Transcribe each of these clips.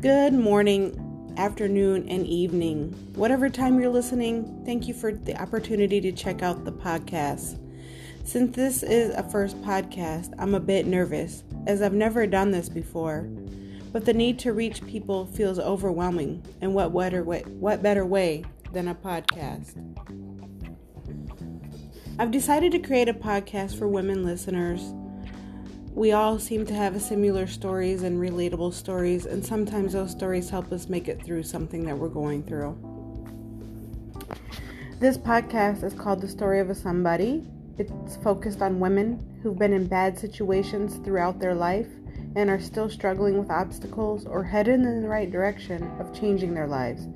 Good morning, afternoon, and evening. Whatever time you're listening, thank you for the opportunity to check out the podcast. Since this is a first podcast, I'm a bit nervous as I've never done this before. But the need to reach people feels overwhelming, and what better way, what better way than a podcast? I've decided to create a podcast for women listeners we all seem to have similar stories and relatable stories, and sometimes those stories help us make it through something that we're going through. This podcast is called The Story of a Somebody. It's focused on women who've been in bad situations throughout their life and are still struggling with obstacles or headed in the right direction of changing their lives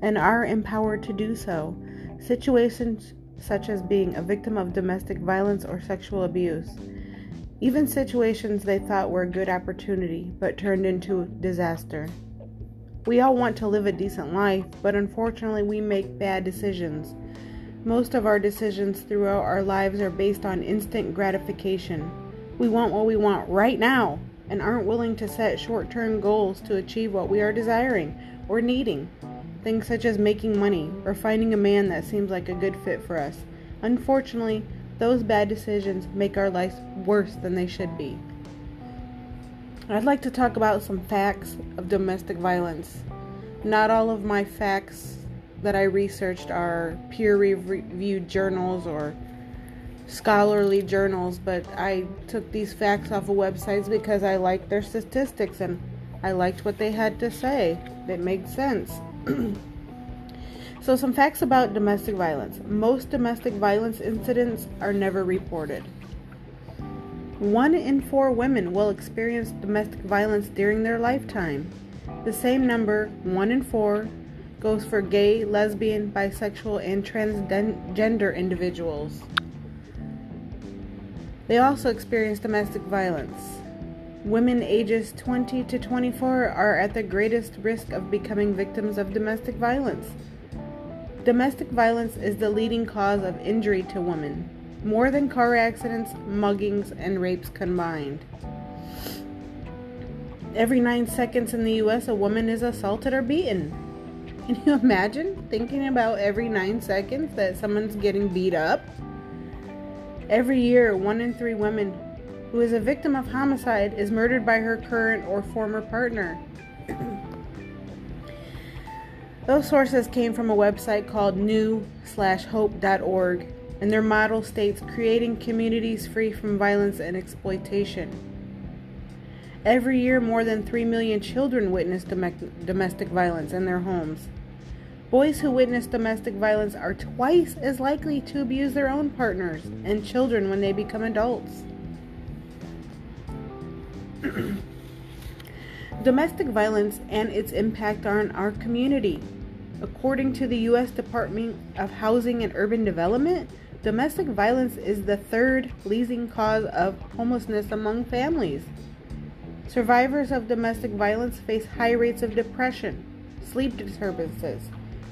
and are empowered to do so. Situations such as being a victim of domestic violence or sexual abuse even situations they thought were a good opportunity but turned into disaster. We all want to live a decent life, but unfortunately, we make bad decisions. Most of our decisions throughout our lives are based on instant gratification. We want what we want right now and aren't willing to set short term goals to achieve what we are desiring or needing. Things such as making money or finding a man that seems like a good fit for us. Unfortunately, those bad decisions make our lives worse than they should be. I'd like to talk about some facts of domestic violence. Not all of my facts that I researched are peer reviewed journals or scholarly journals, but I took these facts off of websites because I liked their statistics and I liked what they had to say. It made sense. So, some facts about domestic violence. Most domestic violence incidents are never reported. One in four women will experience domestic violence during their lifetime. The same number, one in four, goes for gay, lesbian, bisexual, and transgender individuals. They also experience domestic violence. Women ages 20 to 24 are at the greatest risk of becoming victims of domestic violence. Domestic violence is the leading cause of injury to women, more than car accidents, muggings, and rapes combined. Every nine seconds in the US, a woman is assaulted or beaten. Can you imagine thinking about every nine seconds that someone's getting beat up? Every year, one in three women who is a victim of homicide is murdered by her current or former partner. Those sources came from a website called new/hope.org, and their model states creating communities free from violence and exploitation. Every year, more than 3 million children witness domestic violence in their homes. Boys who witness domestic violence are twice as likely to abuse their own partners and children when they become adults. domestic violence and its impact on our community. According to the U.S. Department of Housing and Urban Development, domestic violence is the third leading cause of homelessness among families. Survivors of domestic violence face high rates of depression, sleep disturbances,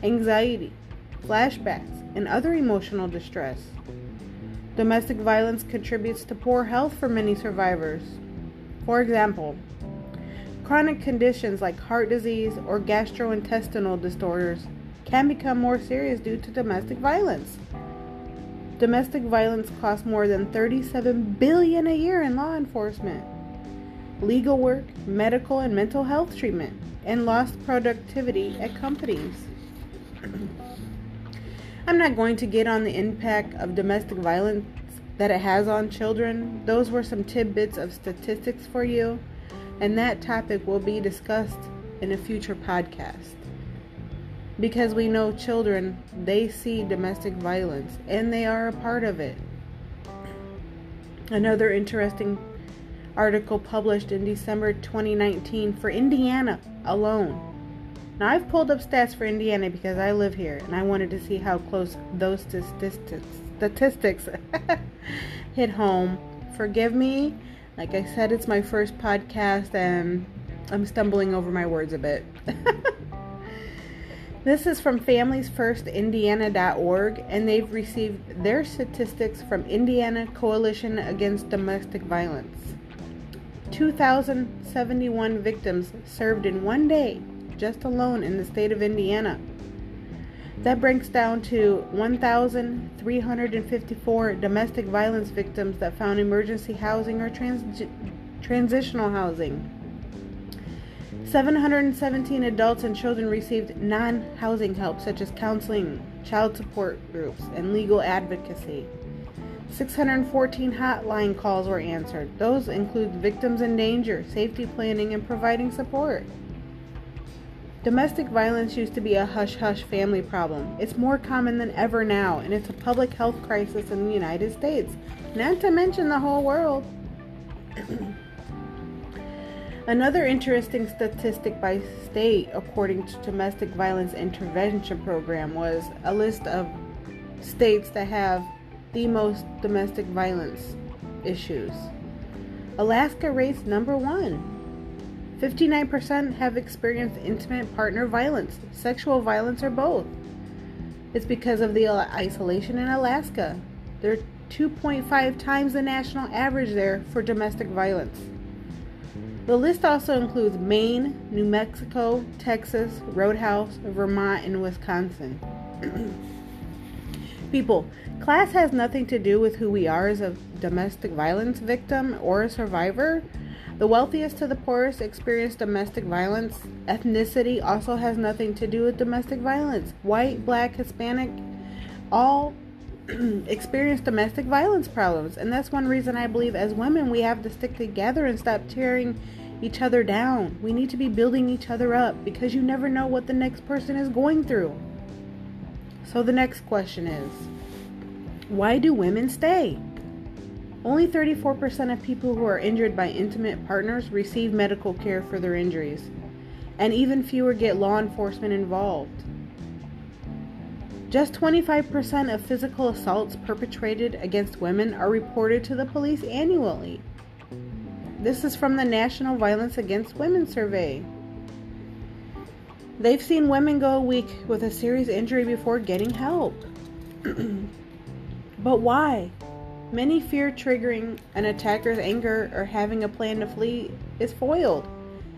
anxiety, flashbacks, and other emotional distress. Domestic violence contributes to poor health for many survivors. For example, Chronic conditions like heart disease or gastrointestinal disorders can become more serious due to domestic violence. Domestic violence costs more than 37 billion a year in law enforcement, legal work, medical and mental health treatment, and lost productivity at companies. I'm not going to get on the impact of domestic violence that it has on children. Those were some tidbits of statistics for you and that topic will be discussed in a future podcast. Because we know children, they see domestic violence and they are a part of it. Another interesting article published in December 2019 for Indiana alone. Now, I've pulled up stats for Indiana because I live here and I wanted to see how close those statistics, statistics hit home. Forgive me like I said, it's my first podcast and I'm stumbling over my words a bit. this is from FamiliesFirstIndiana.org and they've received their statistics from Indiana Coalition Against Domestic Violence. 2,071 victims served in one day, just alone in the state of Indiana. That breaks down to 1,354 domestic violence victims that found emergency housing or trans- transitional housing. 717 adults and children received non housing help, such as counseling, child support groups, and legal advocacy. 614 hotline calls were answered. Those include victims in danger, safety planning, and providing support. Domestic violence used to be a hush hush family problem. It's more common than ever now, and it's a public health crisis in the United States, not to mention the whole world. Another interesting statistic by state, according to Domestic Violence Intervention Program, was a list of states that have the most domestic violence issues. Alaska rates number one. 59% have experienced intimate partner violence, sexual violence, or both. It's because of the isolation in Alaska. They're 2.5 times the national average there for domestic violence. The list also includes Maine, New Mexico, Texas, Roadhouse, Vermont, and Wisconsin. People, class has nothing to do with who we are as a domestic violence victim or a survivor. The wealthiest to the poorest experience domestic violence. Ethnicity also has nothing to do with domestic violence. White, black, Hispanic, all experience domestic violence problems. And that's one reason I believe as women we have to stick together and stop tearing each other down. We need to be building each other up because you never know what the next person is going through. So the next question is why do women stay? Only 34% of people who are injured by intimate partners receive medical care for their injuries, and even fewer get law enforcement involved. Just 25% of physical assaults perpetrated against women are reported to the police annually. This is from the National Violence Against Women survey. They've seen women go a week with a serious injury before getting help. but why? Many fear triggering an attacker's anger or having a plan to flee is foiled.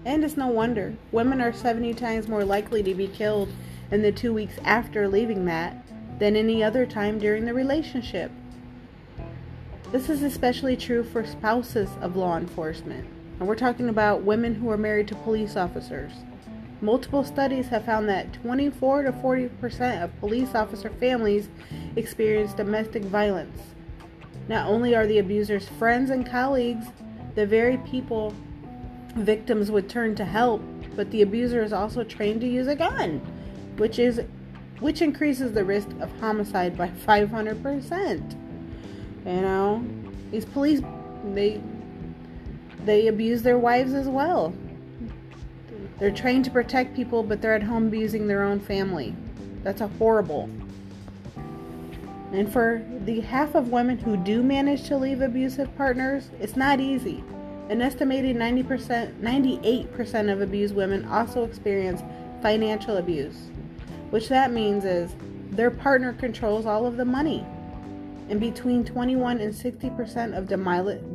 And it's no wonder. Women are 70 times more likely to be killed in the two weeks after leaving that than any other time during the relationship. This is especially true for spouses of law enforcement, and we're talking about women who are married to police officers. Multiple studies have found that 24 to 40% of police officer families experience domestic violence. Not only are the abusers friends and colleagues, the very people victims would turn to help, but the abuser is also trained to use a gun, which is which increases the risk of homicide by 500%. You know, these police they they abuse their wives as well. They're trained to protect people, but they're at home abusing their own family. That's a horrible. And for the half of women who do manage to leave abusive partners, it's not easy. An estimated 90%, 98% of abused women also experience financial abuse, which that means is their partner controls all of the money and between 21 and 60% of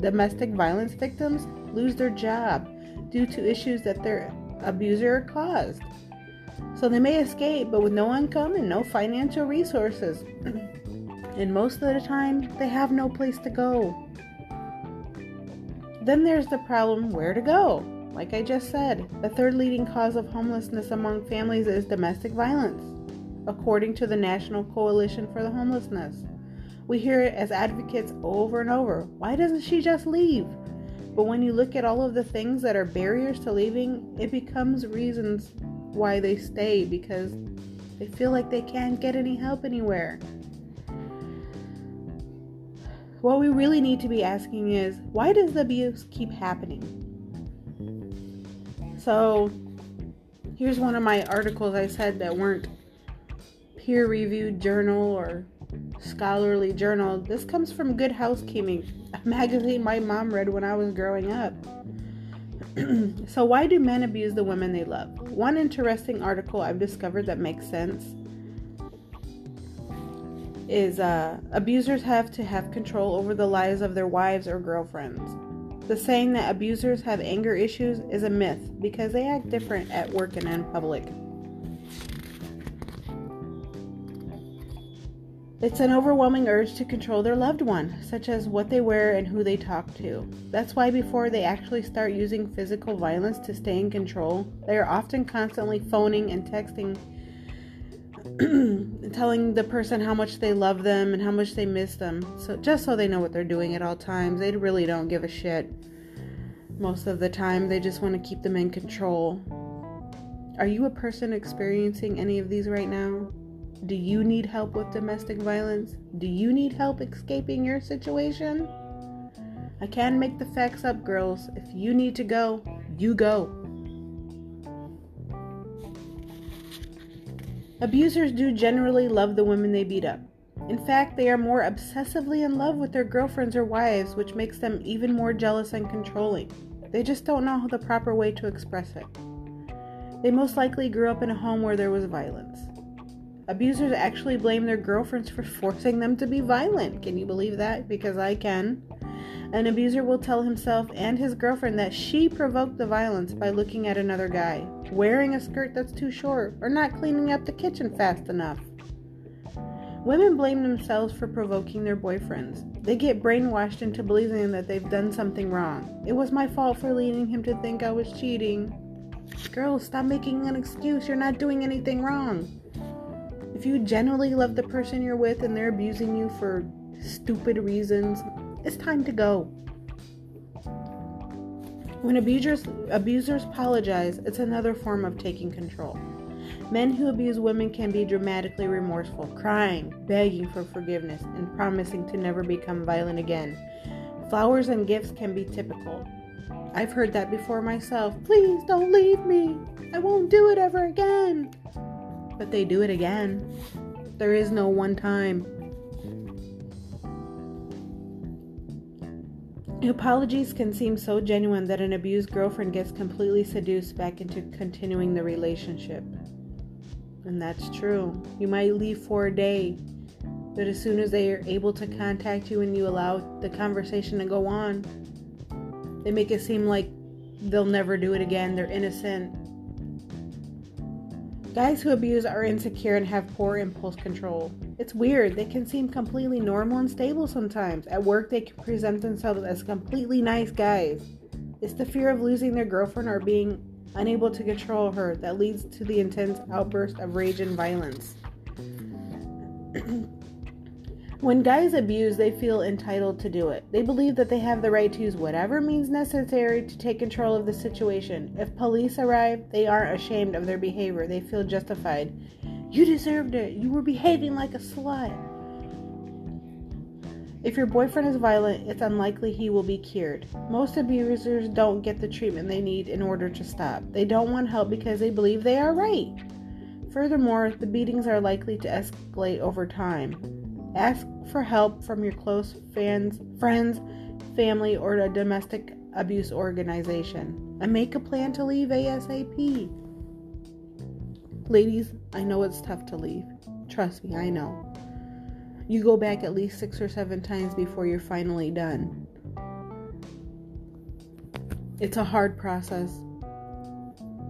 domestic violence victims lose their job due to issues that their abuser caused. So they may escape, but with no income and no financial resources. and most of the time, they have no place to go. Then there's the problem where to go. Like I just said, the third leading cause of homelessness among families is domestic violence, according to the National Coalition for the Homelessness. We hear it as advocates over and over. Why doesn't she just leave? But when you look at all of the things that are barriers to leaving, it becomes reasons why they stay because they feel like they can't get any help anywhere. What we really need to be asking is why does the abuse keep happening? So, here's one of my articles I said that weren't peer reviewed journal or scholarly journal. This comes from Good Housekeeping, a magazine my mom read when I was growing up. so, why do men abuse the women they love? One interesting article I've discovered that makes sense is uh, abusers have to have control over the lives of their wives or girlfriends. The saying that abusers have anger issues is a myth because they act different at work and in public. It's an overwhelming urge to control their loved one, such as what they wear and who they talk to. That's why before they actually start using physical violence to stay in control, they are often constantly phoning and texting telling the person how much they love them and how much they miss them. So just so they know what they're doing at all times. They really don't give a shit. Most of the time, they just want to keep them in control. Are you a person experiencing any of these right now? Do you need help with domestic violence? Do you need help escaping your situation? I can make the facts up, girls. If you need to go, you go. Abusers do generally love the women they beat up. In fact, they are more obsessively in love with their girlfriends or wives, which makes them even more jealous and controlling. They just don't know the proper way to express it. They most likely grew up in a home where there was violence. Abusers actually blame their girlfriends for forcing them to be violent. Can you believe that? Because I can. An abuser will tell himself and his girlfriend that she provoked the violence by looking at another guy, wearing a skirt that's too short, or not cleaning up the kitchen fast enough. Women blame themselves for provoking their boyfriends. They get brainwashed into believing that they've done something wrong. It was my fault for leading him to think I was cheating. Girls, stop making an excuse. You're not doing anything wrong. If you genuinely love the person you're with and they're abusing you for stupid reasons, it's time to go. When abusers, abusers apologize, it's another form of taking control. Men who abuse women can be dramatically remorseful, crying, begging for forgiveness, and promising to never become violent again. Flowers and gifts can be typical. I've heard that before myself. Please don't leave me. I won't do it ever again but they do it again. There is no one time. Apologies can seem so genuine that an abused girlfriend gets completely seduced back into continuing the relationship. And that's true. You might leave for a day, but as soon as they are able to contact you and you allow the conversation to go on, they make it seem like they'll never do it again. They're innocent. Guys who abuse are insecure and have poor impulse control. It's weird, they can seem completely normal and stable sometimes. At work, they can present themselves as completely nice guys. It's the fear of losing their girlfriend or being unable to control her that leads to the intense outburst of rage and violence. When guys abuse, they feel entitled to do it. They believe that they have the right to use whatever means necessary to take control of the situation. If police arrive, they aren't ashamed of their behavior. They feel justified. You deserved it. You were behaving like a slut. If your boyfriend is violent, it's unlikely he will be cured. Most abusers don't get the treatment they need in order to stop. They don't want help because they believe they are right. Furthermore, the beatings are likely to escalate over time. Ask for help from your close fans, friends, family, or a domestic abuse organization. And make a plan to leave ASAP. Ladies, I know it's tough to leave. Trust me, I know. You go back at least six or seven times before you're finally done. It's a hard process.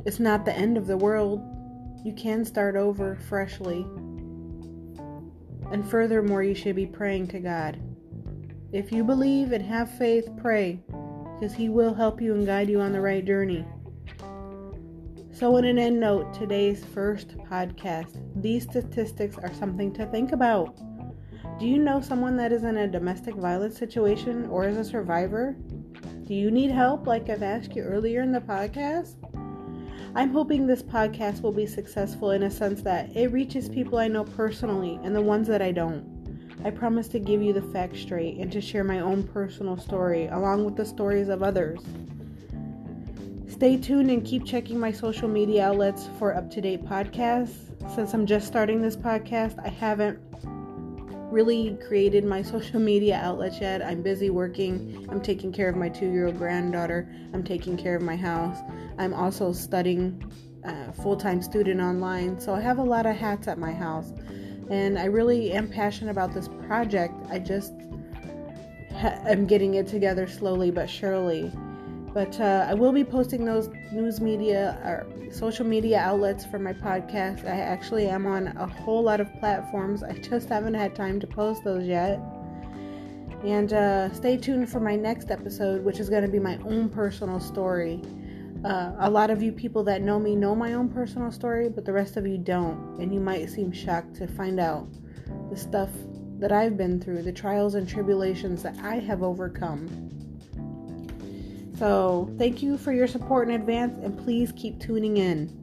It's not the end of the world. You can start over freshly. And furthermore, you should be praying to God. If you believe and have faith, pray, because He will help you and guide you on the right journey. So, in an end note, today's first podcast, these statistics are something to think about. Do you know someone that is in a domestic violence situation or is a survivor? Do you need help, like I've asked you earlier in the podcast? I'm hoping this podcast will be successful in a sense that it reaches people I know personally and the ones that I don't. I promise to give you the facts straight and to share my own personal story along with the stories of others. Stay tuned and keep checking my social media outlets for up to date podcasts. Since I'm just starting this podcast, I haven't really created my social media outlets yet. I'm busy working. I'm taking care of my two year old granddaughter. I'm taking care of my house. I'm also studying uh, full time student online. So I have a lot of hats at my house. And I really am passionate about this project. I just am getting it together slowly but surely. But uh, I will be posting those news media or social media outlets for my podcast. I actually am on a whole lot of platforms. I just haven't had time to post those yet. And uh, stay tuned for my next episode, which is going to be my own personal story. Uh, a lot of you people that know me know my own personal story, but the rest of you don't. And you might seem shocked to find out the stuff that I've been through, the trials and tribulations that I have overcome. So, thank you for your support in advance and please keep tuning in.